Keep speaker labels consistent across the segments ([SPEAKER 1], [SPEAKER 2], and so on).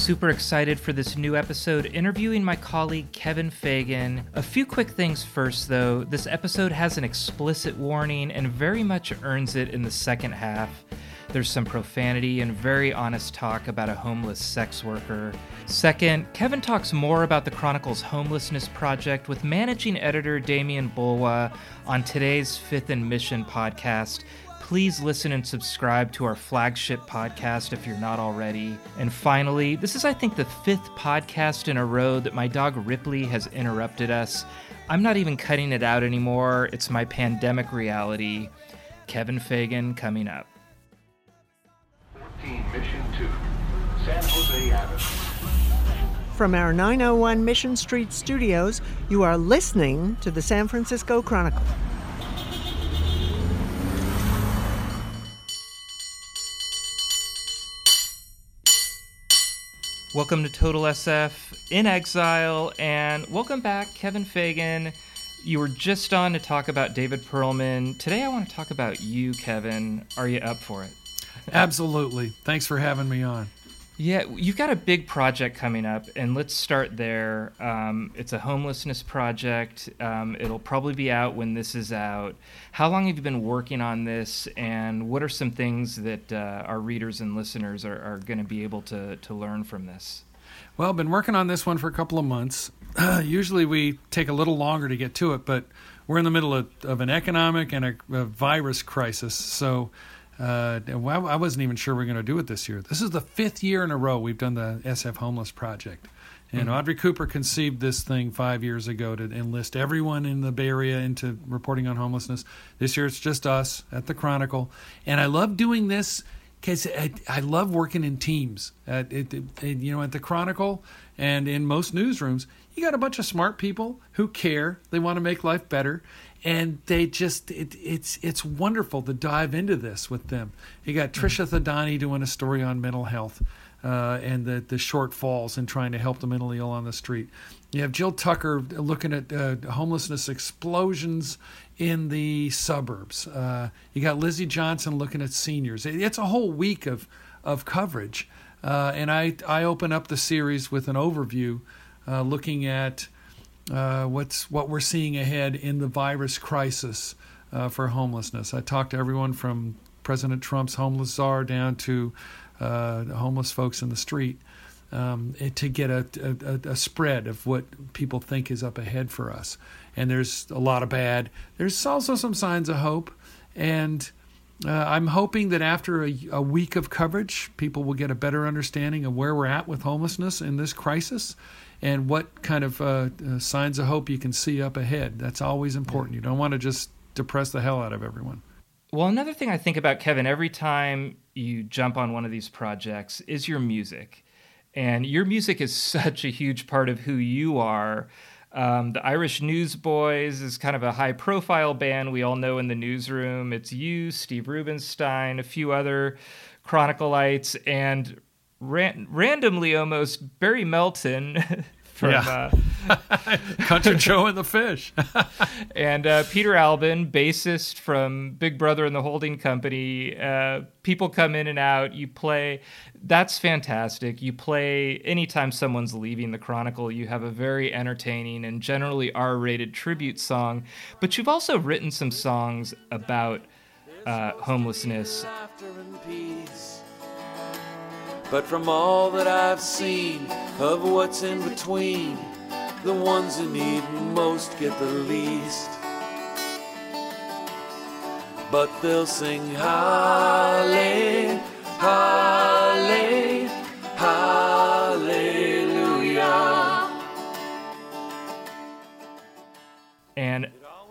[SPEAKER 1] Super excited for this new episode interviewing my colleague Kevin Fagan. A few quick things first, though. This episode has an explicit warning and very much earns it in the second half. There's some profanity and very honest talk about a homeless sex worker. Second, Kevin talks more about the Chronicle's homelessness project with managing editor Demian Bulwa on today's Fifth and Mission podcast. Please listen and subscribe to our flagship podcast if you're not already. And finally, this is, I think, the fifth podcast in a row that my dog Ripley has interrupted us. I'm not even cutting it out anymore, it's my pandemic reality. Kevin Fagan coming up.
[SPEAKER 2] 14 Mission 2, San Jose Avenue.
[SPEAKER 3] From our 901 Mission Street studios, you are listening to the San Francisco Chronicle.
[SPEAKER 1] Welcome to Total SF in Exile, and welcome back, Kevin Fagan. You were just on to talk about David Perlman. Today I want to talk about you, Kevin. Are you up for it?
[SPEAKER 4] Absolutely. Thanks for having me on.
[SPEAKER 1] Yeah, you've got a big project coming up, and let's start there. Um, it's a homelessness project. Um, it'll probably be out when this is out. How long have you been working on this, and what are some things that uh, our readers and listeners are, are going to be able to, to learn from this?
[SPEAKER 4] Well, I've been working on this one for a couple of months. Uh, usually we take a little longer to get to it, but we're in the middle of, of an economic and a, a virus crisis. So uh, I wasn't even sure we are going to do it this year. This is the fifth year in a row we've done the SF Homeless Project. And mm-hmm. Audrey Cooper conceived this thing five years ago to enlist everyone in the Bay Area into reporting on homelessness. This year it's just us at the Chronicle. And I love doing this because I, I, love working in teams. At, it, it, you know, at the Chronicle and in most newsrooms, you got a bunch of smart people who care. They want to make life better and they just it, it's it's wonderful to dive into this with them. You got Trisha Thadani doing a story on mental health uh, and the the shortfalls in trying to help the mentally ill on the street. You have Jill Tucker looking at uh, homelessness explosions in the suburbs. Uh, you got Lizzie Johnson looking at seniors. It's a whole week of of coverage, uh, and I I open up the series with an overview, uh, looking at uh, what's what we're seeing ahead in the virus crisis uh, for homelessness. I talked to everyone from President Trump's homeless czar down to uh, homeless folks in the street um, to get a, a, a, spread of what people think is up ahead for us. And there's a lot of bad. There's also some signs of hope, and uh, I'm hoping that after a, a, week of coverage, people will get a better understanding of where we're at with homelessness in this crisis and what kind of uh, uh, signs of hope you can see up ahead. That's always important. You don't want to just depress the hell out of everyone.
[SPEAKER 1] Well, another thing I think about, Kevin, every time you jump on one of these projects is your music. And your music is such a huge part of who you are. Um, the Irish Newsboys is kind of a high profile band we all know in the newsroom. It's you, Steve Rubenstein, a few other Chronicleites, and ran- randomly almost Barry Melton. from yeah.
[SPEAKER 4] uh, Country Joe and the Fish,
[SPEAKER 1] and uh, Peter Albin, bassist from Big Brother and the Holding Company. Uh, people come in and out. You play. That's fantastic. You play anytime someone's leaving the Chronicle. You have a very entertaining and generally R-rated tribute song, but you've also written some songs about uh, homelessness.
[SPEAKER 5] But from all that I've seen of what's in between, the ones who need most get the least. But they'll sing Hallelujah, Hallelujah.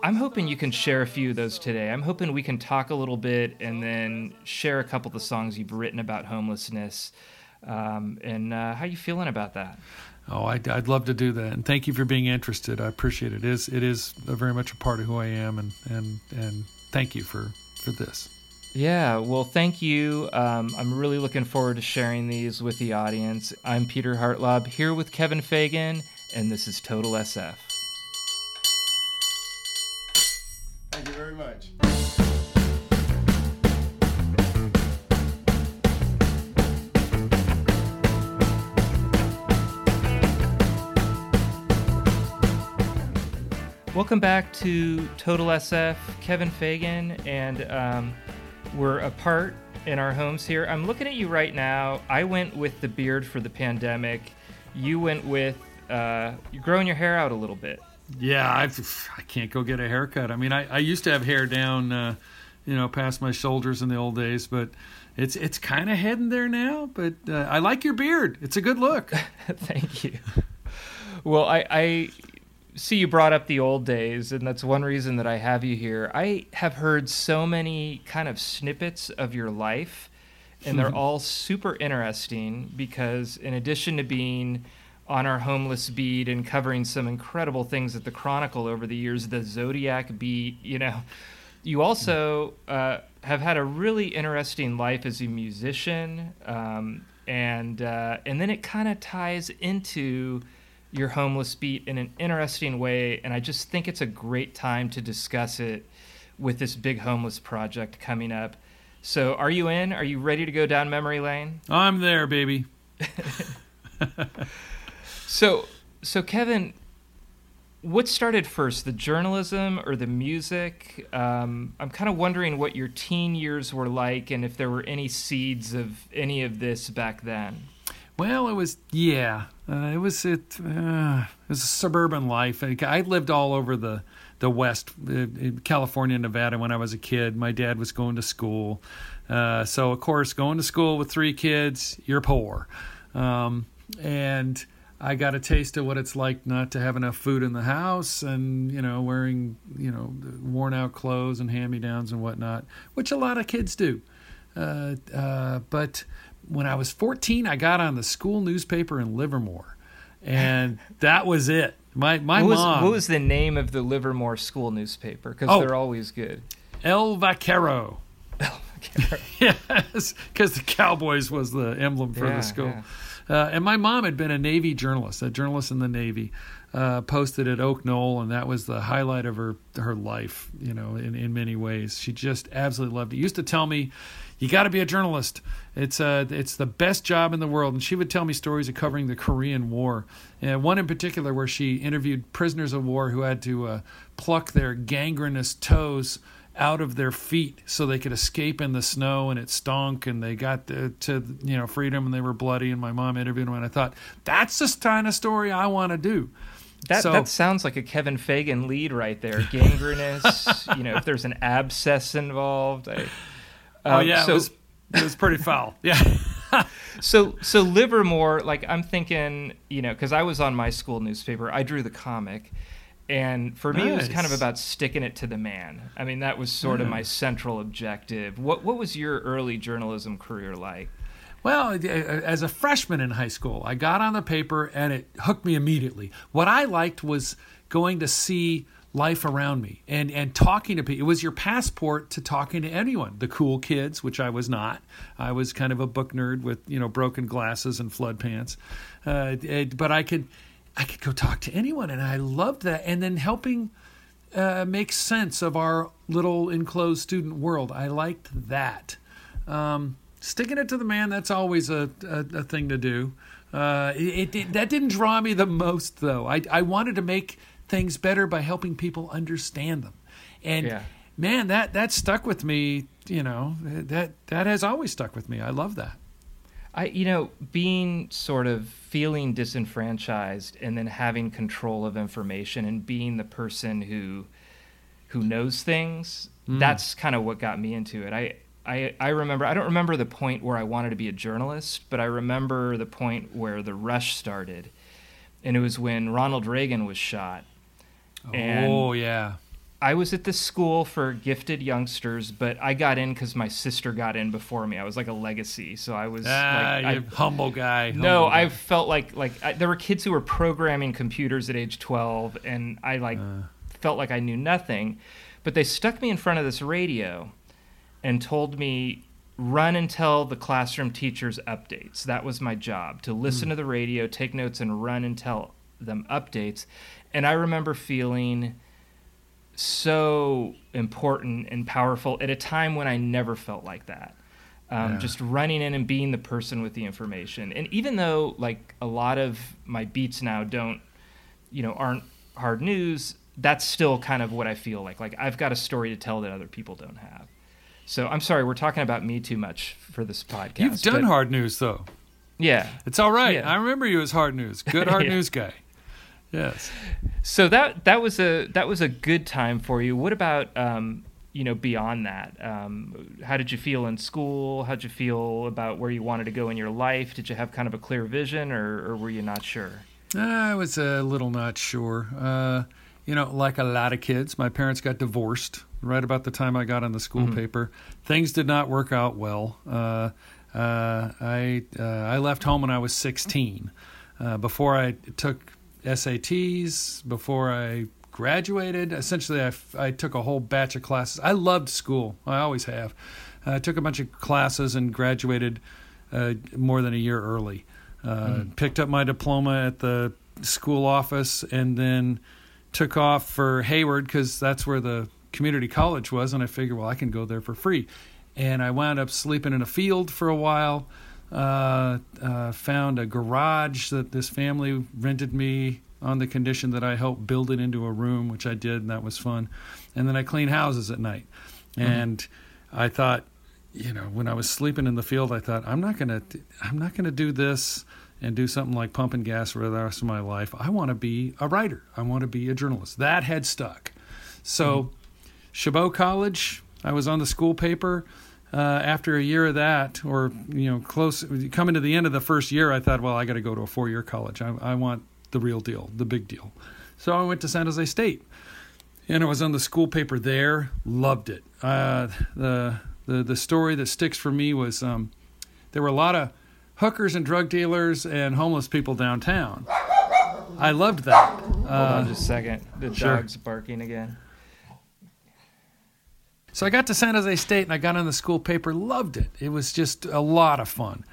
[SPEAKER 1] I'm hoping you can share a few of those today. I'm hoping we can talk a little bit and then share a couple of the songs you've written about homelessness. Um, and uh, how you feeling about that?
[SPEAKER 4] Oh, I'd, I'd, love to do that, and thank you for being interested. I appreciate it. It is it is very much a part of who I am, and and and thank you for for this.
[SPEAKER 1] Yeah, well, thank you. Um, I'm really looking forward to sharing these with the audience. I'm Peter Hartlaub here with Kevin Fagan, and this is Total SF.
[SPEAKER 6] much.
[SPEAKER 1] Welcome back to Total SF. Kevin Fagan, and um, we're apart in our homes here. I'm looking at you right now. I went with the beard for the pandemic. You went with uh, you're growing your hair out a little bit.
[SPEAKER 4] Yeah, I've, I can't go get a haircut. I mean, I, I used to have hair down, uh, you know, past my shoulders in the old days, but it's it's kind of heading there now. But uh, I like your beard; it's a good look.
[SPEAKER 1] Thank you. Well, I, I see you brought up the old days, and that's one reason that I have you here. I have heard so many kind of snippets of your life, and they're all super interesting because, in addition to being on our homeless beat and covering some incredible things at the Chronicle over the years, the Zodiac beat, you know, you also uh, have had a really interesting life as a musician, um, and uh, and then it kind of ties into your homeless beat in an interesting way, and I just think it's a great time to discuss it with this big homeless project coming up. So, are you in? Are you ready to go down memory lane?
[SPEAKER 4] I'm there, baby.
[SPEAKER 1] So, so Kevin, what started first, the journalism or the music? Um, I'm kind of wondering what your teen years were like, and if there were any seeds of any of this back then.
[SPEAKER 4] Well, it was yeah, uh, it was it. Uh, it was a suburban life. I lived all over the the West, uh, California, Nevada. When I was a kid, my dad was going to school, uh, so of course, going to school with three kids, you're poor, um, and I got a taste of what it's like not to have enough food in the house, and you know, wearing you know worn out clothes and hand me downs and whatnot, which a lot of kids do. Uh, uh, but when I was 14, I got on the school newspaper in Livermore, and that was it. My my
[SPEAKER 1] What was,
[SPEAKER 4] mom,
[SPEAKER 1] what was the name of the Livermore school newspaper? Because
[SPEAKER 4] Oh.
[SPEAKER 1] they're always good.
[SPEAKER 4] El Vaquero. El Vaquero. yes, because the Cowboys was the emblem for
[SPEAKER 1] Yeah,
[SPEAKER 4] the school.
[SPEAKER 1] yeah.
[SPEAKER 4] Uh, and my mom had been a Navy journalist, a journalist in the Navy, uh, posted at Oak Knoll, and that was the highlight of her her life. You know, in in many ways, she just absolutely loved it. Used to tell me, "You got to be a journalist. It's uh, it's the best job in the world." And she would tell me stories of covering the Korean War, and one in particular where she interviewed prisoners of war who had to uh, pluck their gangrenous toes out of their feet so they could escape in the snow and it stunk and they got to, to you know freedom and they were bloody and my mom interviewed them and I thought that's the kind of story I want to do.
[SPEAKER 1] That
[SPEAKER 4] So-
[SPEAKER 1] that sounds like a Kevin Fagan lead right there. Gangrenous. you know, if there's an abscess involved. I,
[SPEAKER 4] Oh
[SPEAKER 1] um,
[SPEAKER 4] yeah,
[SPEAKER 1] so,
[SPEAKER 4] it was it was pretty foul. Yeah.
[SPEAKER 1] So so Livermore, like I'm thinking, you know, because I was on my school newspaper, I drew the comic, and for me it was kind of about sticking it to the man. I mean, that was sort of my central objective. What what was your early journalism career like?
[SPEAKER 4] Well, as a freshman in high school, I got on the paper and it hooked me immediately. What I liked was going to see life around me and, and talking to people. It was your passport to talking to anyone. The cool kids, which I was not. I was kind of a book nerd with you know broken glasses and flood pants. Uh, it- but I could I could go talk to anyone, and I loved that. And then helping uh, make sense of our little enclosed student world. I liked that. Um, sticking it to the man, that's always a, a, a thing to do. Uh, it, it, that didn't draw me the most, though. I, I wanted to make things better by helping people understand them. And
[SPEAKER 1] Yeah.
[SPEAKER 4] man, that, that stuck with me. You know, that, that has always stuck with me. I love that.
[SPEAKER 1] I, you know, being sort of feeling disenfranchised and then having control of information and being the person who who knows things, hmm. that's kind of what got me into it. I, I I remember I don't remember the point where I wanted to be a journalist, but I remember the point where the rush started. And it was when Ronald Reagan was shot. Oh, and
[SPEAKER 4] oh, yeah.
[SPEAKER 1] I was at this school for gifted youngsters, but I got in because my sister got in before me. I was like a legacy, so I was
[SPEAKER 4] Ah,
[SPEAKER 1] like, I-
[SPEAKER 4] humble guy.
[SPEAKER 1] no,
[SPEAKER 4] guy.
[SPEAKER 1] I felt like like I, there were kids who were programming computers at age 12 and I like felt like I knew nothing. But they stuck me in front of this radio and told me run and tell the classroom teachers updates. That was my job, to listen to the radio, take notes and run and tell them updates. And I remember feeling so important and powerful at a time when I never felt like that. Um,
[SPEAKER 4] Yeah.
[SPEAKER 1] Just running in and being the person with the information. And even though like a lot of my beats now don't, you know, aren't hard news, that's still kind of what I feel like. Like I've got a story to tell that other people don't have. So I'm sorry, we're talking about me too much for this podcast.
[SPEAKER 4] You've done hard news though.
[SPEAKER 1] Yeah.
[SPEAKER 4] It's all right.
[SPEAKER 1] Yeah.
[SPEAKER 4] I remember you as hard news. Good hard
[SPEAKER 1] Yeah.
[SPEAKER 4] news guy. Yes.
[SPEAKER 1] So that that was a that was a good time for you. What about um, you know beyond that? Um, how did you feel in school? How'd you feel about where you wanted to go in your life? Did you have kind of a clear vision, or, or were you not sure?
[SPEAKER 4] I was a little not sure. Uh, you know, like a lot of kids, my parents got divorced right about the time I got on the school paper. Things did not work out well. Uh, uh, I uh, I left home when I was 16. Uh, before I took SATs, before I graduated, essentially I, I took a whole batch of classes. I loved school. I always have. I took a bunch of classes and graduated uh, more than a year early. Uh, Picked up my diploma at the school office and then took off for Hayward because that's where the community college was. And I figured, well, I can go there for free. And I wound up sleeping in a field for a while. Uh, uh, found a garage that this family rented me on the condition that I helped build it into a room, which I did, and that was fun. And then I clean houses at night. And I thought, you know, when I was sleeping in the field, I thought, I'm not gonna, I'm not gonna do this and do something like pumping gas for the rest of my life. I want to be a writer. I want to be a journalist. That had stuck. So, Chabot College, I was on the school paper. Uh, after a year of that, or you know, close coming to the end of the first year, I thought, well, I got to go to a four-year college. I, I want the real deal, the big deal. So I went to San Jose State, and I was on the school paper there. Loved it. Uh, the the the story that sticks for me was um, there were a lot of hookers and drug dealers and homeless people downtown. I loved that.
[SPEAKER 1] Hold
[SPEAKER 4] Uh,
[SPEAKER 1] on just a second. The
[SPEAKER 4] sure.
[SPEAKER 1] dog's barking again.
[SPEAKER 4] So I got to San Jose State and I got on the school paper. Loved it. It was just a lot of fun.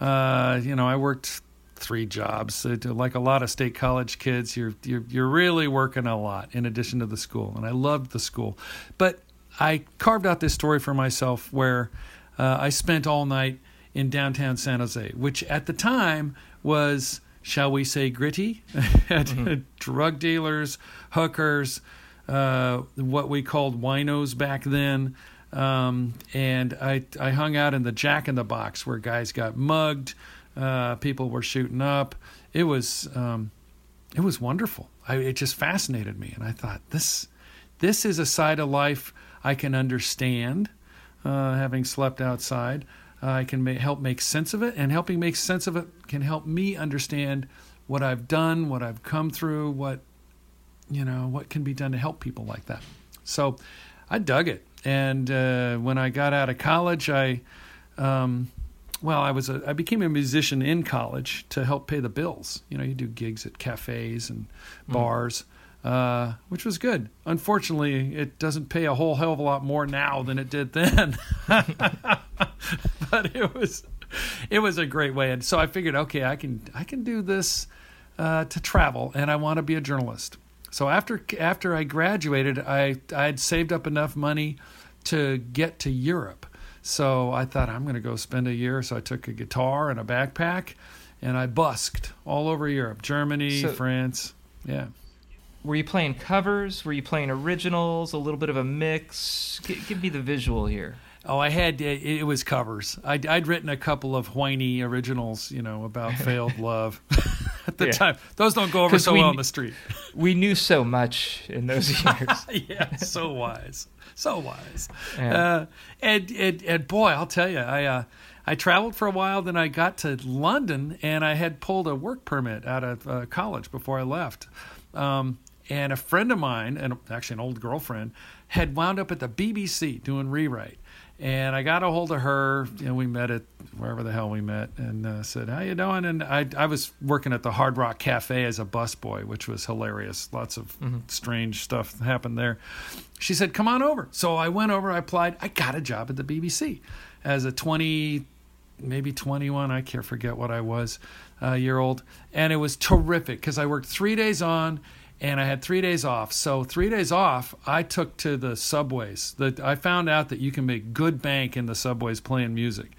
[SPEAKER 4] Uh, you know, I worked three jobs. Uh, Like a lot of state college kids, you're you're you're really working a lot in addition to the school, and I loved the school. But I carved out this story for myself where uh, I spent all night in downtown San Jose, which at the time was, shall we say, gritty. Had drug dealers, hookers, uh, what we called winos back then. Um, and I, I hung out in the Jack in the Box where guys got mugged, uh, people were shooting up. It was um, it was wonderful. I, it just fascinated me, and I thought this this is a side of life I can understand. Uh, having slept outside, uh, I can ma- help make sense of it, and helping make sense of it can help me understand what I've done, what I've come through, what you know, what can be done to help people like that. So, I dug it, and uh, when I got out of college, I um, well, I was a, I became a musician in college to help pay the bills. You know, you do gigs at cafes and bars, uh, which was good. Unfortunately, it doesn't pay a whole hell of a lot more now than it did then. but it was it was a great way, and so I figured, okay, I can I can do this uh, to travel, and I want to be a journalist. So after after I graduated, I I'd saved up enough money to get to Europe. So I thought I'm going to go spend a year. So I took a guitar and a backpack, and I busked all over Europe, Germany,
[SPEAKER 1] So-
[SPEAKER 4] France. Yeah.
[SPEAKER 1] Were you playing covers? Were you playing originals? A little bit of a mix? G- give me the visual here.
[SPEAKER 4] Oh, I had it, it was covers. I'd, I'd written a couple of whiny originals, you know, about failed love at the
[SPEAKER 1] Yeah.
[SPEAKER 4] time. Those don't go over so
[SPEAKER 1] we
[SPEAKER 4] well on the street.
[SPEAKER 1] We knew so much in those years.
[SPEAKER 4] yeah, so wise, so wise.
[SPEAKER 1] Yeah.
[SPEAKER 4] Uh, and, and and boy, I'll tell you, I uh, I traveled for a while. Then I got to London, and I had pulled a work permit out of uh, college before I left. Um, and a friend of mine, and actually an old girlfriend, had wound up at the BBC doing rewrite. And I got a hold of her. You know, we met at wherever the hell we met, and uh, said, "How you doing?" And I, I was working at the Hard Rock Cafe as a busboy, which was hilarious. Lots of strange stuff happened there. She said, "Come on over." So I went over. I applied. I got a job at the BBC as a twenty, maybe twenty-one. I can't forget what I was, uh, year old, and it was terrific because I worked three days on and I had three days off. So three days off, I took to the subways. That I found out that you can make good bank in the subways playing music.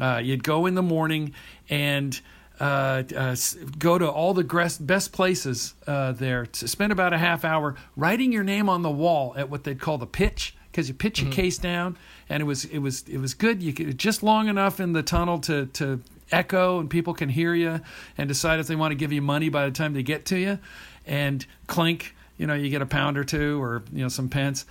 [SPEAKER 4] Uh, you'd go in the morning, and uh, uh, go to all the best places uh, there. To spend about a half hour writing your name on the wall at what they'd call the pitch, because you pitch your case down, and it was it was it was good. You could just long enough in the tunnel to to echo, and people can hear you, and decide if they want to give you money by the time they get to you, and clink. You know, you get a pound or two, or you know, some pence.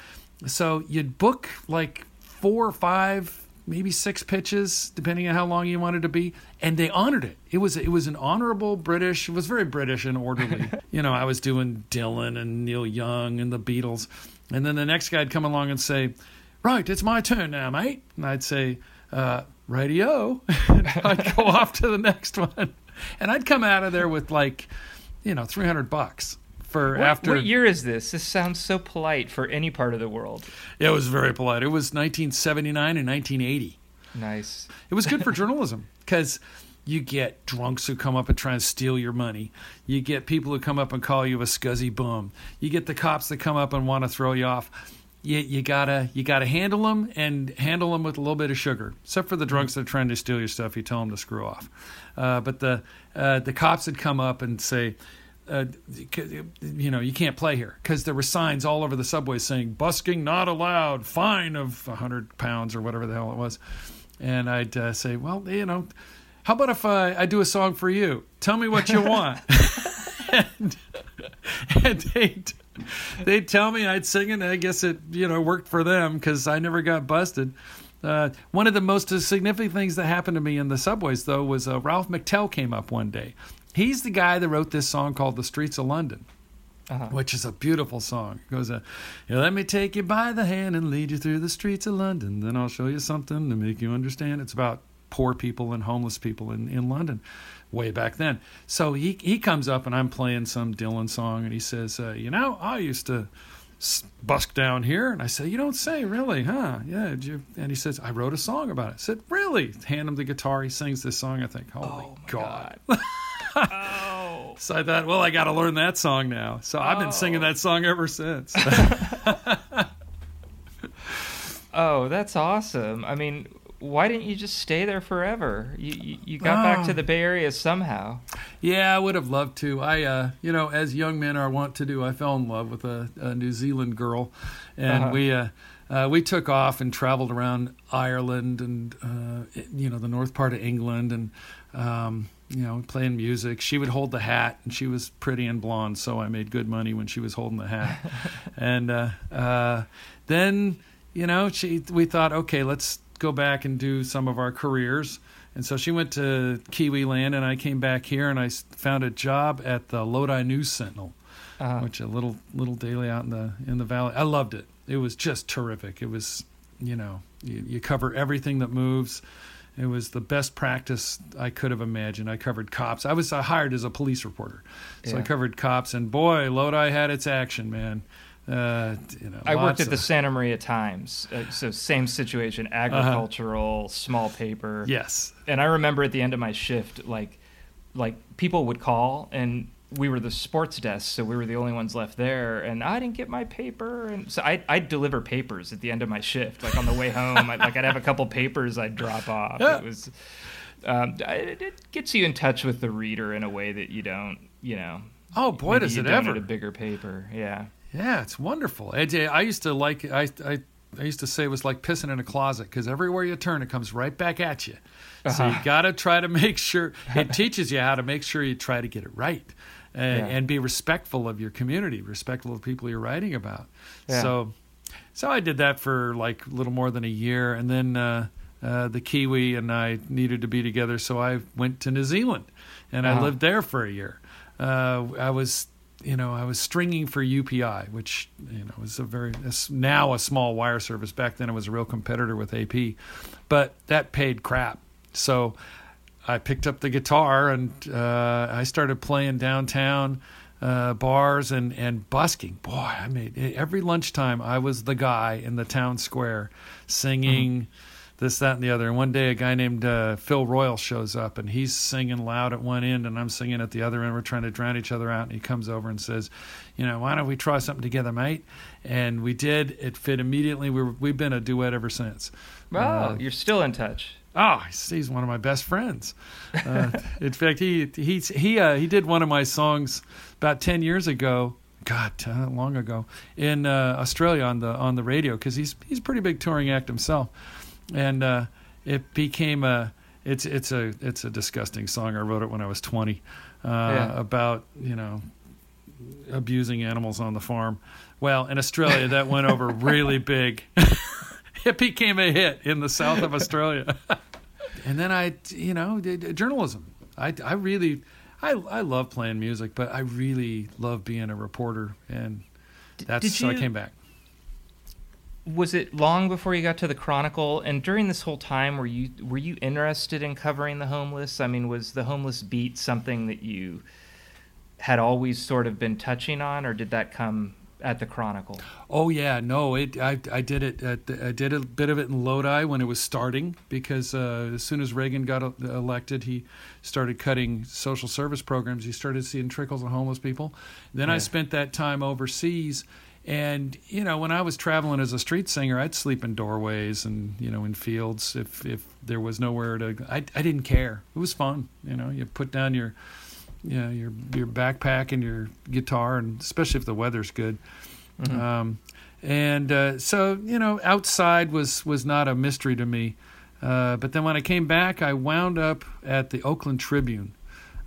[SPEAKER 4] So you'd book like four or five maybe six pitches, depending on how long you wanted to be, and they honored it. It was it was an honorable British. It was very British and orderly. you know, I was doing Dylan and Neil Young and the Beatles, and then the next guy'd come along and say, "Right, it's my turn now, mate," and I'd say, uh, "Radio," I'd go off to the next one, and I'd come out of there with like, you know, three hundred bucks. For
[SPEAKER 1] What,
[SPEAKER 4] after
[SPEAKER 1] what year is this? This sounds so polite for any part of the world.
[SPEAKER 4] it was very polite. It was 1979 and 1980.
[SPEAKER 1] Nice.
[SPEAKER 4] It was good for journalism because you get drunks who come up and try and steal your money. You get people who come up and call you a scuzzy bum. You get the cops that come up and want to throw you off. You, you gotta you gotta handle them and handle them with a little bit of sugar. Except for the drunks that are trying to steal your stuff, you tell them to screw off. Uh, but the uh, the cops would come up and say, uh, you know, you can't play here because there were signs all over the subway saying busking not allowed, fine of hundred pounds or whatever the hell it was. And I'd uh, say, well, you know, how about if I, I do a song for you? Tell me what you want. and and they'd, they'd tell me I'd sing it. And I guess it, you know, worked for them because I never got busted. Uh, one of the most significant things that happened to me in the subways, though, was uh, Ralph McTell came up one day. He's the guy that wrote this song called "The Streets of London."
[SPEAKER 1] Uh-huh.
[SPEAKER 4] which is a beautiful song. It goes, uh, "Let me take you by the hand and lead you through the streets of London. Then I'll show you something to make you understand." It's about poor people and homeless people in, in London, way back then. So he he comes up and I'm playing some Dylan song, and he says, uh, "You know, I used to." Busk down here, and I say, "You don't say, really, huh? Yeah." Did you? And he says, "I wrote a song about it." I said, "Really?" Hand him the guitar. He sings this song. I think, "Holy
[SPEAKER 1] Oh, my
[SPEAKER 4] God!"
[SPEAKER 1] oh.
[SPEAKER 4] So I thought, well, I got to learn that song now. So I've been singing that song ever since.
[SPEAKER 1] Oh, that's awesome. I mean, why didn't you just stay there forever? You you, you got back to the Bay Area somehow.
[SPEAKER 4] yeah, I would have loved to. I, uh, you know, as young men are wont to do, I fell in love with a, a New Zealand girl, and
[SPEAKER 1] Uh-huh.
[SPEAKER 4] we. Uh, uh, we took off and traveled around Ireland and uh, you know the north part of England and um, you know playing music. She would hold the hat and she was pretty and blonde, so I made good money when she was holding the hat. and uh, uh, then you know she we thought okay let's go back and do some of our careers. And so she went to Kiwi Land, and I came back here, and I found a job at the Lodi News Sentinel
[SPEAKER 1] Uh,
[SPEAKER 4] which a little little daily out in the in the valley. I loved it. It was just terrific. It was, you know, you, you cover everything that moves. It was the best practice I could have imagined. I covered cops. I was hired as a police reporter, so I covered cops. And boy, Lodi had its action, man. Uh, you know,
[SPEAKER 1] I worked at the Santa Maria Times, uh, so same situation, agricultural, small paper.
[SPEAKER 4] Uh-huh. Yes.
[SPEAKER 1] And I remember at the end of my shift, like, like people would call, and we were the sports desk, so we were the only ones left there. And I didn't get my paper, and so I I'd deliver papers at the end of my shift, like on the way home. I'd, like I'd have a couple papers I'd drop off.
[SPEAKER 4] Yeah.
[SPEAKER 1] It was. Um, it, it gets you in touch with the reader in a way that you don't, you know.
[SPEAKER 4] Oh boy, does it ever!
[SPEAKER 1] a bigger paper, yeah.
[SPEAKER 4] Yeah, it's wonderful. I, I used to like I, I I used to say it was like pissing in a closet because everywhere you turn, it comes right back at you. So you
[SPEAKER 1] Uh-huh.
[SPEAKER 4] got to try to make sure it teaches you how to make sure you try to get it right, and,
[SPEAKER 1] Yeah.
[SPEAKER 4] and be respectful of your community, respectful of the people you're writing about.
[SPEAKER 1] Yeah.
[SPEAKER 4] So, so I did that for like a little more than a year, and then uh, uh, the Kiwi and I needed to be together, so I went to New Zealand, and I
[SPEAKER 1] Uh-huh.
[SPEAKER 4] lived there for a year. Uh, I was you know, I was stringing for UPI, which you know was a very now a small wire service. Back then, it was a real competitor with AP, but that paid crap. So I picked up the guitar and uh, I started playing downtown uh, bars and and busking. Boy, I made every lunchtime. I was the guy in the town square singing this, that, and the other. And one day, a guy named uh, Phil Royal shows up, and he's singing loud at one end, and I'm singing at the other end. We're trying to drown each other out, and he comes over and says, "You know, why don't we try something together, mate?" And we did. It fit immediately. We were, we've been a duet ever since.
[SPEAKER 1] Wow,
[SPEAKER 4] Uh,
[SPEAKER 1] you're still in touch.
[SPEAKER 4] Oh, he's, he's one of my best friends. Uh, in fact, he he he uh, he did one of my songs about ten years ago. God, uh, long ago in uh, Australia on the on the radio because he's he's a pretty big touring act himself, and uh, it became a it's it's a it's a disgusting song. I wrote it when I was twenty uh,
[SPEAKER 1] Yeah.
[SPEAKER 4] about you know abusing animals on the farm. Well, in Australia, that went over really big. it became a hit in the south of Australia. and then I, you know, did journalism. I, I really, I, I love playing music, but I really love being a reporter, and that's
[SPEAKER 1] did
[SPEAKER 4] so I came back.
[SPEAKER 1] Was it long before you got to the Chronicle? And during this whole time, were you were you interested in covering the homeless? I mean, was the homeless beat something that you had always sort of been touching on, or did that come at the Chronicle?
[SPEAKER 4] Oh yeah, no, it I I did it at the, I did a bit of it in Lodi when it was starting because uh, as soon as Reagan got elected, he started cutting social service programs. He started seeing trickles of homeless people. Then I spent that time overseas. And you know, when I was traveling as a street singer, I'd sleep in doorways and you know in fields if if there was nowhere to. I I didn't care. It was fun. You know, you put down your you know, your your backpack and your guitar, and especially if the weather's good. Um, and uh, so you know, outside was was not a mystery to me. Uh, but then when I came back, I wound up at the Oakland Tribune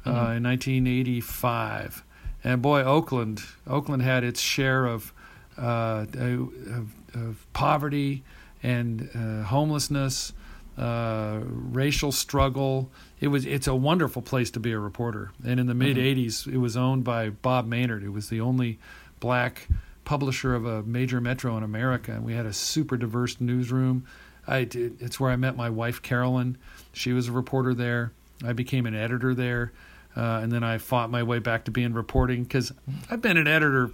[SPEAKER 4] uh, in 1985, and boy, Oakland Oakland had its share of of, of poverty and uh, homelessness, uh, racial struggle. It was it's a wonderful place to be a reporter. And in the mid '80s, it was owned by Bob Maynard, who was the only black publisher of a major metro in America, and we had a super diverse newsroom. I did, it's where I met my wife Carolyn. She was a reporter there. I became an editor there, uh, and then I fought my way back to being reporting because I've been an editor,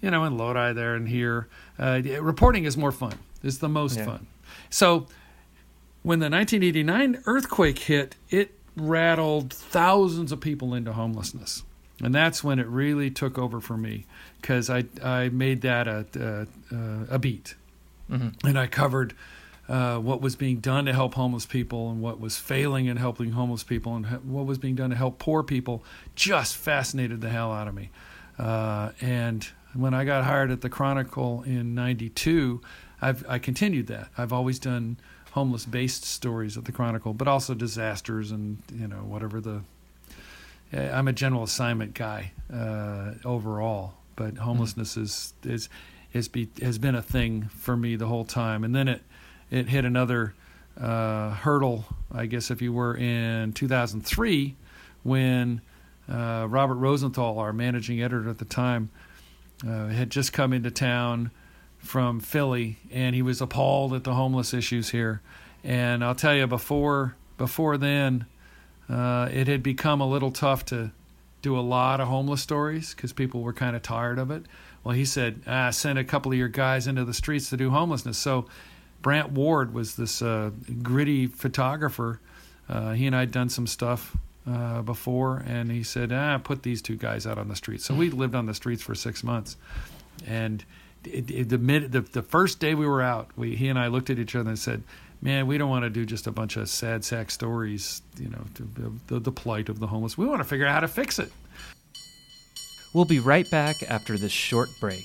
[SPEAKER 4] you know, in Lodi there and here. Uh, reporting is more fun. It's the most
[SPEAKER 1] Yeah.
[SPEAKER 4] fun. So when the 1989 earthquake hit, it rattled thousands of people into homelessness. And that's when it really took over for me because I, I made that a, a, a beat. And I covered uh, what was being done to help homeless people and what was failing in helping homeless people and what was being done to help poor people just fascinated the hell out of me. Uh, and when I got hired at the Chronicle in 92, I've, I continued that. I've always done homeless based stories at the Chronicle, but also disasters and, you know, whatever the. eh, I'm a general assignment guy uh, overall, but homelessness is is is be, has been a thing for me the whole time. And then it it hit another uh, hurdle, I guess, if you were in 2003, when uh, Robert Rosenthal, our managing editor at the time, uh, had just come into town from Philly, and he was appalled at the homeless issues here. And I'll tell you, before before then, uh, it had become a little tough to do a lot of homeless stories because people were kind of tired of it. Well, he said, ah, send a couple of your guys into the streets to do homelessness. So Brant Ward was this uh, gritty photographer. Uh, he and I had done some stuff uh, before, and he said, ah, put these two guys out on the streets. So we lived on the streets for six months. And it, it, the, mid, the the first day we were out, we he and I looked at each other and said, "Man, we don't want to do just a bunch of sad sack stories, you know, to, the, the plight of the homeless. We want to figure out how to fix it."
[SPEAKER 1] We'll be right back after this short break.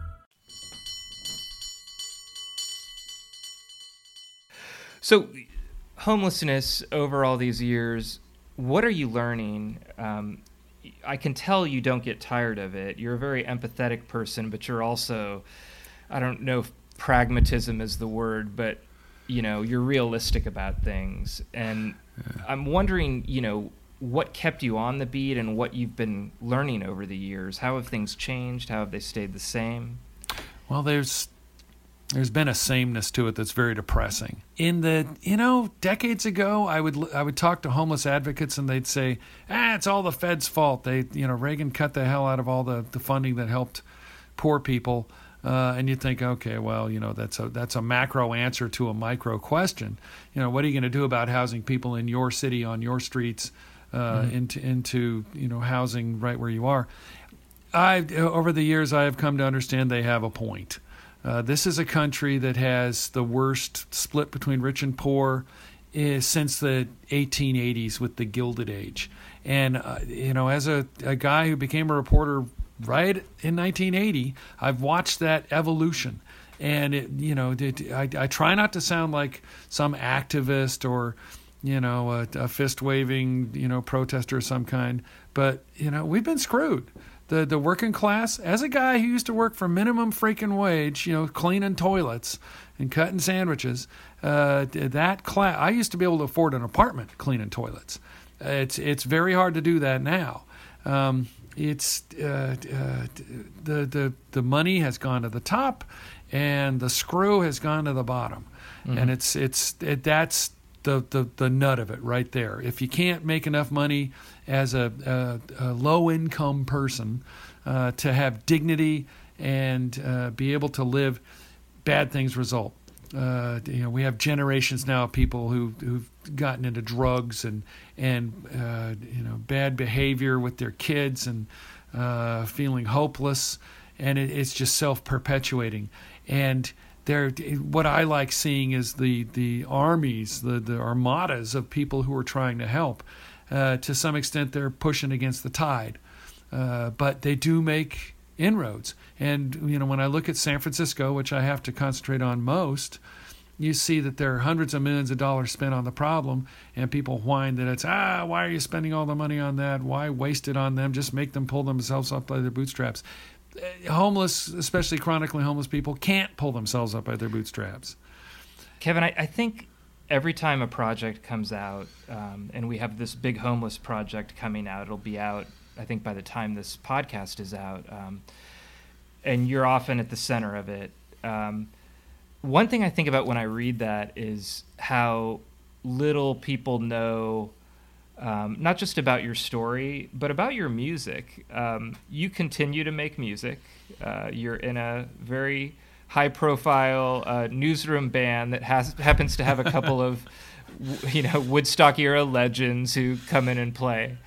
[SPEAKER 1] So, homelessness over all these years, what are you learning? Um, I can tell you don't get tired of it. You're a very empathetic person, but you're also, I don't know if pragmatism is the word, but you know, you're realistic about things. And I'm wondering, you know, what kept you on the beat and what you've been learning over the years. How have things changed? How have they stayed the same?
[SPEAKER 4] Well, there's there's been a sameness to it that's very depressing. In the you know decades ago, I would I would talk to homeless advocates and they'd say, ah, it's all the Fed's fault. They you know Reagan cut the hell out of all the the funding that helped poor people. Uh, and you think, okay, well, you know, that's a that's a macro answer to a micro question. You know, what are you going to do about housing people in your city on your streets, uh, mm-hmm. into into you know housing right where you are? I over the years I have come to understand they have a point. Uh, this is a country that has the worst split between rich and poor is, eh, since the 1880s with the Gilded Age. And, uh, you know, as a, a guy who became a reporter right in 1980, I've watched that evolution. And, it, you know, it, I, I try not to sound like some activist or, you know, a, a fist waving, you know, protester of some kind. But, you know, we've been screwed the the working class as a guy who used to work for minimum freaking wage you know cleaning toilets and cutting sandwiches uh, that class i used to be able to afford an apartment cleaning toilets. It's it's very hard to do that now. Um, it's uh, uh, the the the money has gone to the top and the screw has gone to the bottom. Mm-hmm. and it's it's it, that's the, the the nut of it right there if you can't make enough money as a, a, a low income person uh, to have dignity and uh, be able to live, bad things result. Uh, you know, we have generations now of people who who've gotten into drugs and and uh, you know bad behavior with their kids and uh, feeling hopeless, and it, it's just self perpetuating. And there, what I like seeing is the the armies, the the armadas of people who are trying to help uh, to some extent they're pushing against the tide. Uh, but they do make inroads. And you know, when I look at San Francisco, which I have to concentrate on most, you see that there are hundreds of millions of dollars spent on the problem, and people whine that it's ah, why are you spending all the money on that? Why waste it on them? Just make them pull themselves up by their bootstraps. Uh, homeless, especially chronically homeless people, can't pull themselves up by their bootstraps.
[SPEAKER 1] Kevin, I, I think every time a project comes out, um, and we have this big homeless project coming out, it'll be out, I think, by the time this podcast is out. Um, and you're often at the center of it. Um, one thing I think about when I read that is how little people know. Um, not just about your story, but about your music. Um, you continue to make music. Uh, you're in a very high profile uh, newsroom band that has happens to have a couple of you know Woodstock era legends who come in and play.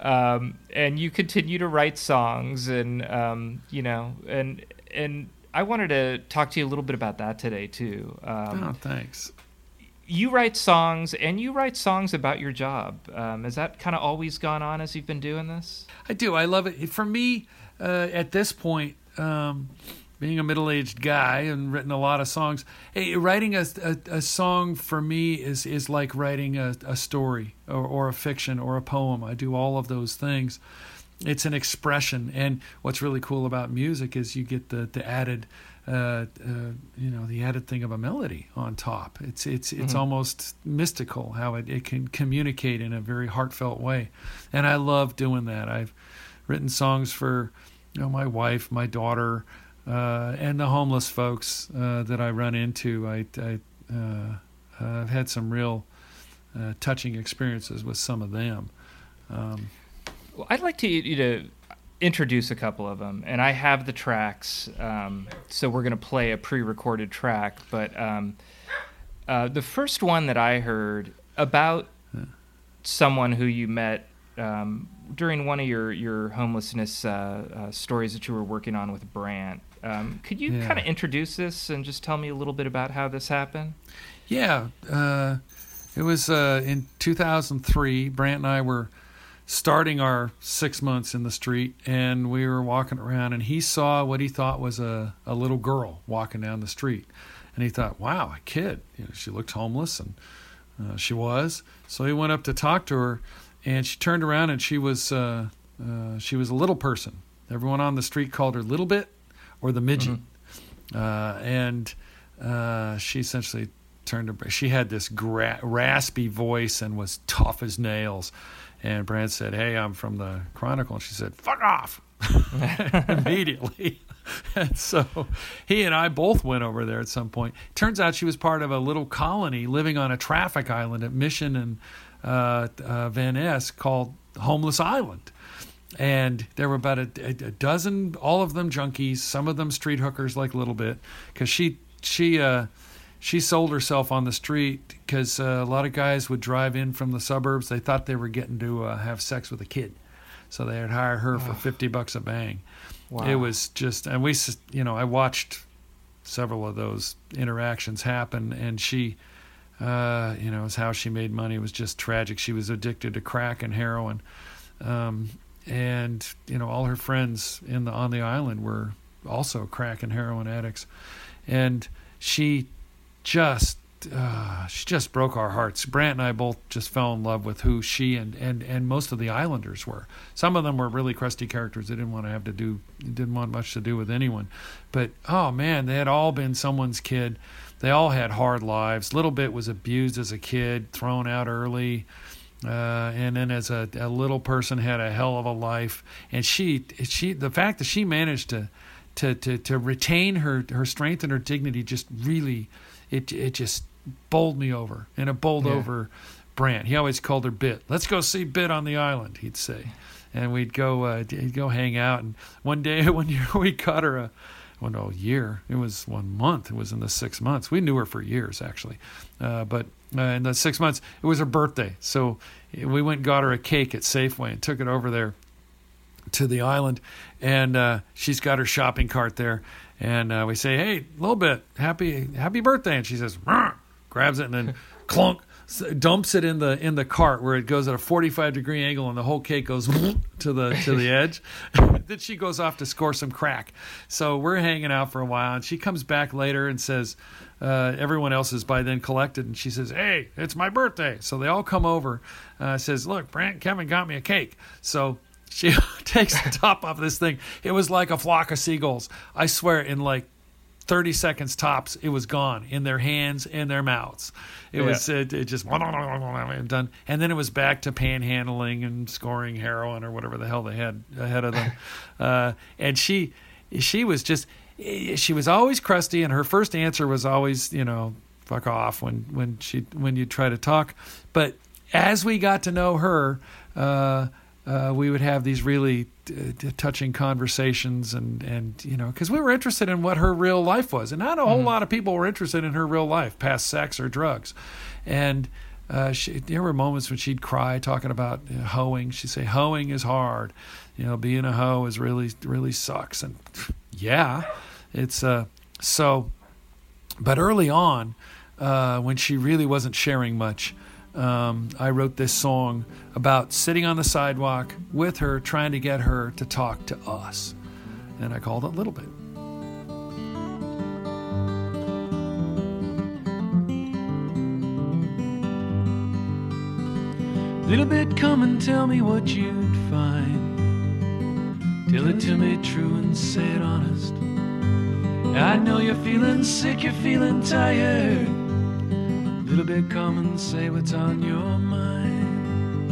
[SPEAKER 1] Um, and you continue to write songs and um, you know and and I wanted to talk to you a little bit about that today too.
[SPEAKER 4] Um, oh, thanks.
[SPEAKER 1] You write songs and you write songs about your job. Um, has that kind of always gone on as you've been doing this?
[SPEAKER 4] I do. I love it. For me, uh, at this point, um, being a middle-aged guy and written a lot of songs hey, writing a, a, a, song for me is, is like writing a, a story or, or a fiction or a poem i do all of those things it's an expression and what's really cool about music is you get the, the added uh, uh, you know the added thing of a melody on top it's it's it's mm-hmm. almost mystical how it, it can communicate in a very heartfelt way and i love doing that i've written songs for you know my wife my daughter uh, and the homeless folks uh, that I run into. I, I uh, I've had some real uh, touching experiences with some of them. Um,
[SPEAKER 1] well, I'd like to you to introduce a couple of them, and I have the tracks, um, so we're going to play a pre-recorded track. But um, uh, the first one that I heard about someone who you met um, during one of your your homelessness uh, uh, stories that you were working on with Brant. Um, could you yeah. kind of introduce this and just tell me a little bit about how this happened?
[SPEAKER 4] Yeah, uh, it was uh, in 2003. Brant and I were starting our six months in the street, and we were walking around, and he saw what he thought was a, a little girl walking down the street, and he thought, "Wow, a kid! You know, she looked homeless, and uh, she was." So he went up to talk to her, and she turned around, and she was uh, uh, she was a little person. Everyone on the street called her Little Bit or the midget. Mm-hmm. Uh, and uh, she essentially turned her. She had this gra- raspy voice and was tough as nails. And Brant said, "Hey, I'm from the Chronicle." And she said, "Fuck off!" immediately. and so he and I both went over there at some point. Turns out she was part of a little colony living on a traffic island at Mission and uh, uh, Van Ness called Homeless Island. And there were about a, a, dozen, all of them junkies, some of them street hookers, like a little bit, because she she uh, she sold herself on the street because uh, a lot of guys would drive in from the suburbs. They thought they were getting to uh, have sex with a kid, so they would hire her for fifty bucks a bang.
[SPEAKER 1] Wow.
[SPEAKER 4] It was just, and we, you know, I watched several of those interactions happen, and she, uh, you know, is how she made money It was just tragic. She was addicted to crack and heroin, um, and you know, all her friends in the on the island were also crack and heroin addicts, and she just uh, she just broke our hearts. Brant and I both just fell in love with who she and, and, and most of the Islanders were. Some of them were really crusty characters. They didn't want to have to do didn't want much to do with anyone. But oh man, they had all been someone's kid. They all had hard lives. Little bit was abused as a kid, thrown out early. Uh, and then as a, a little person had a hell of a life and she she the fact that she managed to to to, to retain her her strength and her dignity just really it it just bowled me over and it bowled
[SPEAKER 1] Yeah.
[SPEAKER 4] over Brant. He always called her Bit. Let's go see Bit on the island, he'd say. And we'd go uh, he'd go hang out and one day one year we caught her a well, no, year. It was one month. It was in the six months. We knew her for years, actually. Uh, but uh, in the six months, it was her birthday. So we went and got her a cake at Safeway and took it over there to the island, and uh, she's got her shopping cart there, and uh, we say, "Hey, a little bit, happy happy birthday," and she says, grabs it and then clunk, dumps it in the in the cart where it goes at a forty five degree angle, and the whole cake goes to the to the edge. then she goes off to score some crack. So we're hanging out for a while, and she comes back later and says. Uh, everyone else is by then collected, and she says, "Hey, it's my birthday." So they all come over. Uh, says, "Look, Brant, Kevin got me a cake." So she takes the top off this thing. It was like a flock of seagulls. I swear, in like 30 seconds tops, it was gone in their hands and their mouths. It was it, it just done, and then it was back to panhandling and scoring heroin or whatever the hell they had ahead of them. uh, and she she was just she was always crusty, and her first answer was always you know fuck off when when she when you try to talk. But as we got to know her. Uh, uh, we would have these really uh, t- touching conversations and and you know because we were interested in what her real life was. And not a whole lot of people were interested in her real life past sex or drugs. And uh, she, there were moments when she'd cry talking about uh, hoeing. She'd say hoeing is hard. You know being a hoe is really really sucks. And yeah it's uh so but early on uh, when she really wasn't sharing much um, I wrote this song about sitting on the sidewalk with her, trying to get her to talk to us. And I called it Little Bit. Little bit, come and tell me what you'd find. Tell it to me true and say it honest. I know you're feeling sick, you're feeling tired. Little bit, come and say what's on your mind.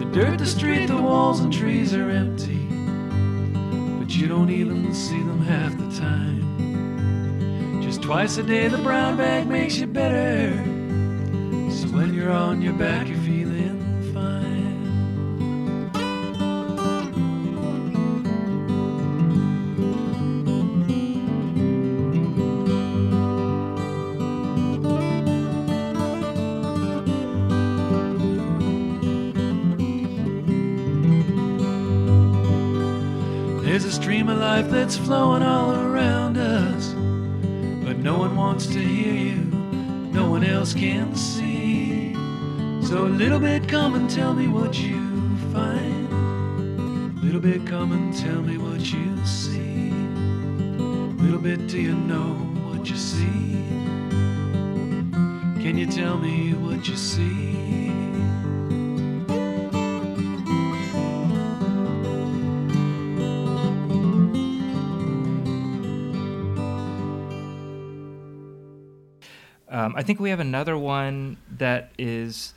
[SPEAKER 4] The dirt, the street, the walls and trees are empty, but you don't even see them half the time. Just twice a day, the brown bag makes you better. So when you're on your back, life that's flowing all around us, but no one wants to hear you, no one else can see. So a little bit come and tell me what you find. A Little bit come and tell me what you see. A Little bit do you know what you see? Can you tell me what you see?
[SPEAKER 1] Um, I think we have another one that is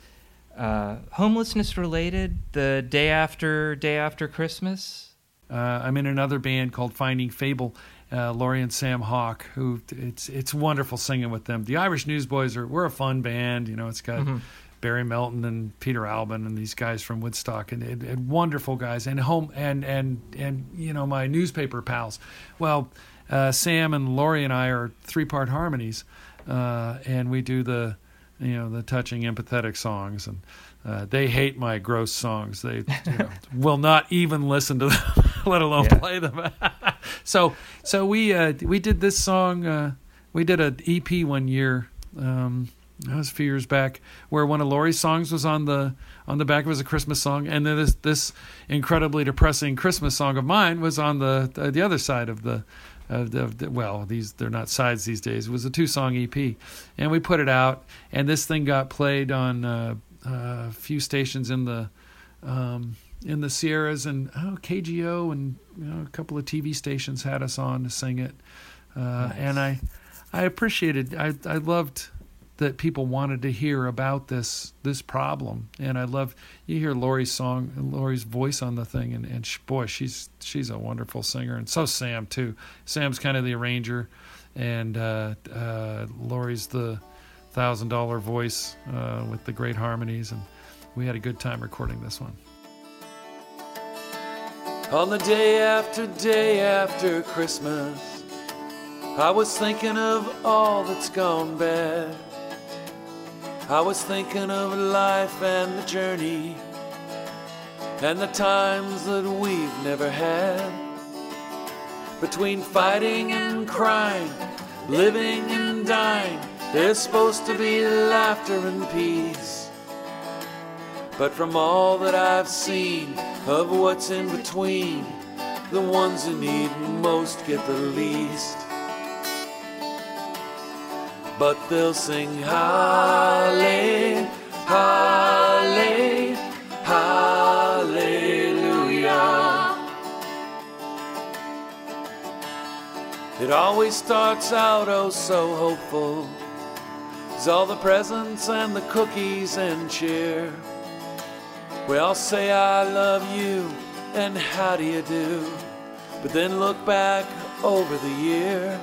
[SPEAKER 1] uh, homelessness related. The day after day after Christmas.
[SPEAKER 7] Uh, I'm in another band called Finding Fable. Uh, Laurie and Sam Hawk, who it's it's wonderful singing with them. The Irish Newsboys are we're a fun band. You know, it's got
[SPEAKER 1] Mm-hmm.
[SPEAKER 7] Barry Melton and Peter Albin and these guys from Woodstock and, and, and wonderful guys and home and and and you know my newspaper pals. Well, uh, Sam and Laurie and I are three part harmonies, uh, and we do the you know the touching empathetic songs and. Uh, they hate my gross songs. They you know, will not even listen to them, let alone
[SPEAKER 1] Yeah.
[SPEAKER 7] play them. so, so we uh, we did this song. Uh, we did an EP one year. Um, that was a few years back, where one of Laurie's songs was on the on the back of it was a Christmas song, and then this this incredibly depressing Christmas song of mine was on the the, the other side of the. Of the, of the- well, these they're not sides these days. It was a two song EP, and we put it out, and this thing got played on uh, uh, a few stations in the um, in the Sierras and oh, KGO and you know, a couple of TV stations had us on to sing it, uh, and I I appreciated I I loved that people wanted to hear about this this problem, and I love you hear Laurie's song Laurie's voice on the thing, and and boy she's she's a wonderful singer, and so Sam too. Sam's kind of the arranger, and uh, uh, Laurie's the thousand dollar voice uh, with the great harmonies and we had a good time recording this one.
[SPEAKER 4] On the day after day after Christmas, I was thinking of all that's gone bad. I was thinking of life and the journey, and the times that we've never had. Between fighting and crying, living and dying, there's supposed to be laughter and peace. But from all that I've seen of what's in between, the ones who need most get the least. But they'll sing Halle, Halle, Hallelujah. It always starts out oh so hopeful. It's all the presents and the cookies and cheer. We all say I love you and how do you do? But then look back over the year.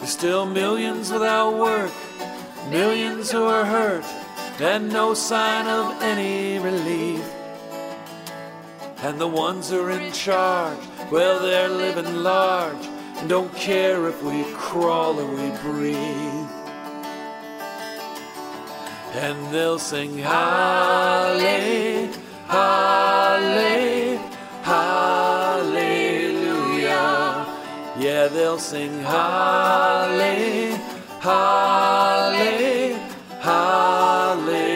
[SPEAKER 4] There's still millions without work, millions who are hurt, and no sign of any relief. And the ones who are in charge, well, they're living large, and don't care if we crawl or we breathe. And they'll sing Halle, Halle, Hallelujah. They'll sing Halle, Halle, Hallelujah.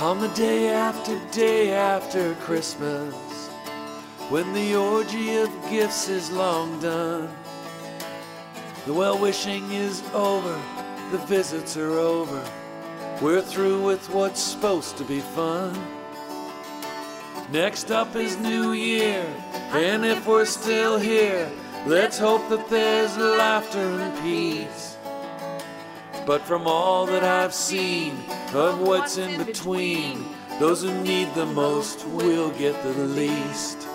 [SPEAKER 4] On the day after day after Christmas, when the orgy of gifts is long done, the well wishing is over, the visits are over, we're through with what's supposed to be fun. Next up is New Year, and if we're still here, let's hope that there's laughter and peace. But from all that I've seen of what's in between, those who need the most will get the least.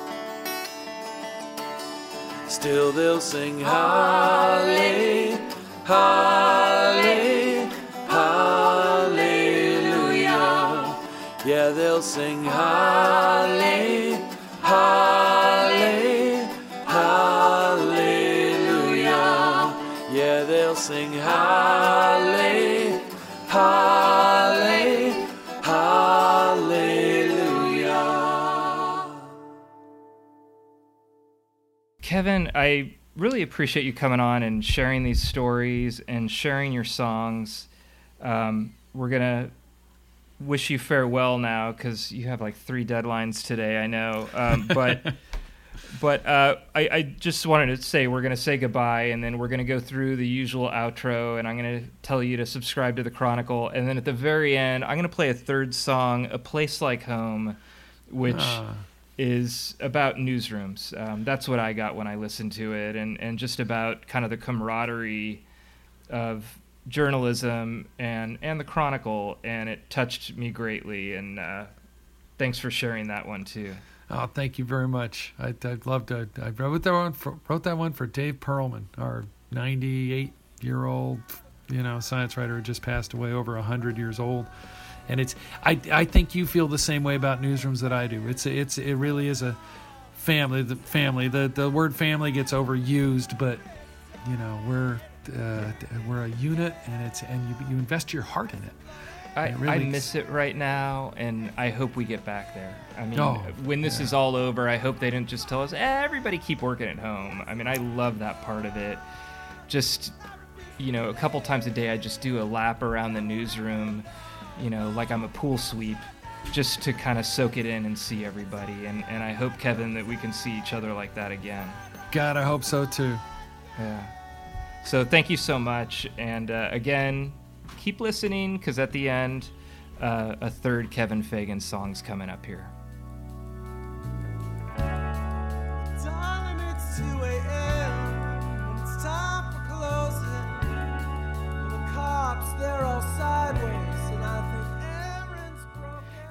[SPEAKER 4] Still they'll sing Halle, Halle, Yeah, they'll sing Halle, Halle, Hallelujah. Yeah, they'll sing Halle, Halle, Hallelujah.
[SPEAKER 1] Kevin, I really appreciate you coming on and sharing these stories and sharing your songs. Um, we're gonna wish you farewell now because you have like three deadlines today. I know, um, but but uh, I, I just wanted to say we're gonna say goodbye and then we're gonna go through the usual outro and I'm gonna tell you to subscribe to the Chronicle and then at the very end I'm gonna play a third song, "A Place Like Home," which
[SPEAKER 7] Ah.
[SPEAKER 1] is about newsrooms. Um, that's what I got when I listened to it, and and just about kind of the camaraderie of journalism and and the Chronicle, and it touched me greatly. And uh, thanks for sharing that one too.
[SPEAKER 8] Oh, thank you very much. I, I'd love to. I wrote that one for, wrote that one for Dave Perlman, our 98 year old, you know, science writer who just passed away, over 100 years old. And it's I I think you feel the same way about newsrooms that I do. It's it's it really is a family. The family. The the word family gets overused, but you know we're uh, we're a unit, and it's and you you invest your heart in it.
[SPEAKER 1] I,
[SPEAKER 8] It really
[SPEAKER 1] I
[SPEAKER 8] is-
[SPEAKER 1] miss it right now, and I hope we get back there. I mean,
[SPEAKER 8] Oh,
[SPEAKER 1] when this
[SPEAKER 8] yeah.
[SPEAKER 1] is all over, I hope they didn't just tell us, eh, everybody keep working at home. I mean, I love that part of it. Just, you know, a couple times a day, I just do a lap around the newsroom, you know, like I'm a pool sweep, just to kind of soak it in and see everybody. And, and I hope, Kevin, that we can see each other like that again.
[SPEAKER 8] God, I hope so too.
[SPEAKER 1] Yeah. So thank you so much. And uh, again, keep listening because at the end, uh, a third Kevin Fagan song's coming up here.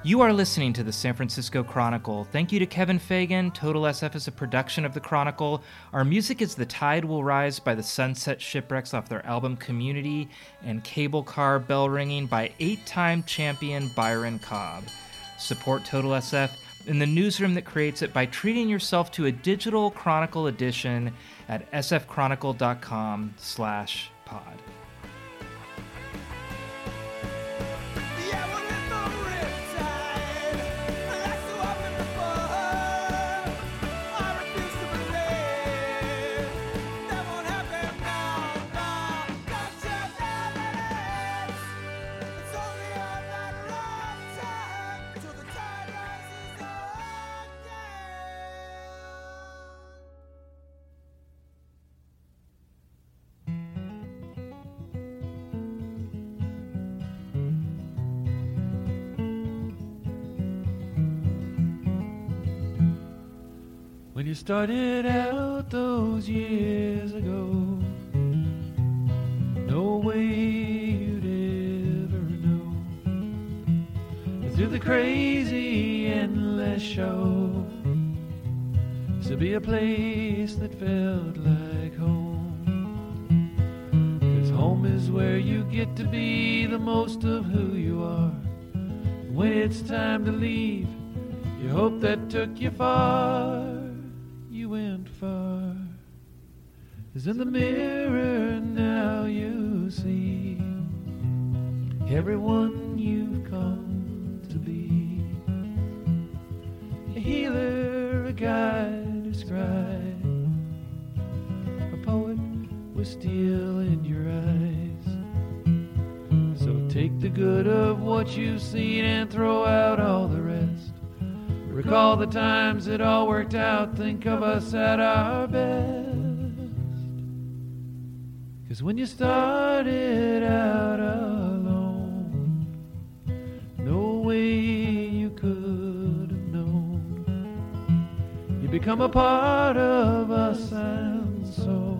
[SPEAKER 1] You are listening to the San Francisco Chronicle. Thank you to Kevin Fagan. Total SF is a production of the Chronicle. Our music is The Tide Will Rise by the Sunset Shipwrecks off their album Community, and Cable Car Bell Ringing by eight time champion Byron Cobb. Support Total SF in the newsroom that creates it by treating yourself to a digital Chronicle edition at sfchronicle.com slash pod.
[SPEAKER 4] Started out those years ago, no way you'd ever know. Through the crazy, endless show, to be a place that felt like home. Cause home is where you get to be the most of who you are. When it's time to leave, you hope that took you far. As in the mirror now you see everyone you've come to be. A healer, a guide, a scribe, a poet with steel in your eyes. So take the good of what you've seen and throw out all the rest. Recall the times it all worked out, think of us at our best. Cause when you started out alone, no way you could have known. You become a part of us, and so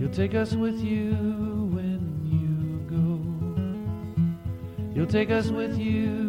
[SPEAKER 4] you'll take us with you when you go. You'll take us with you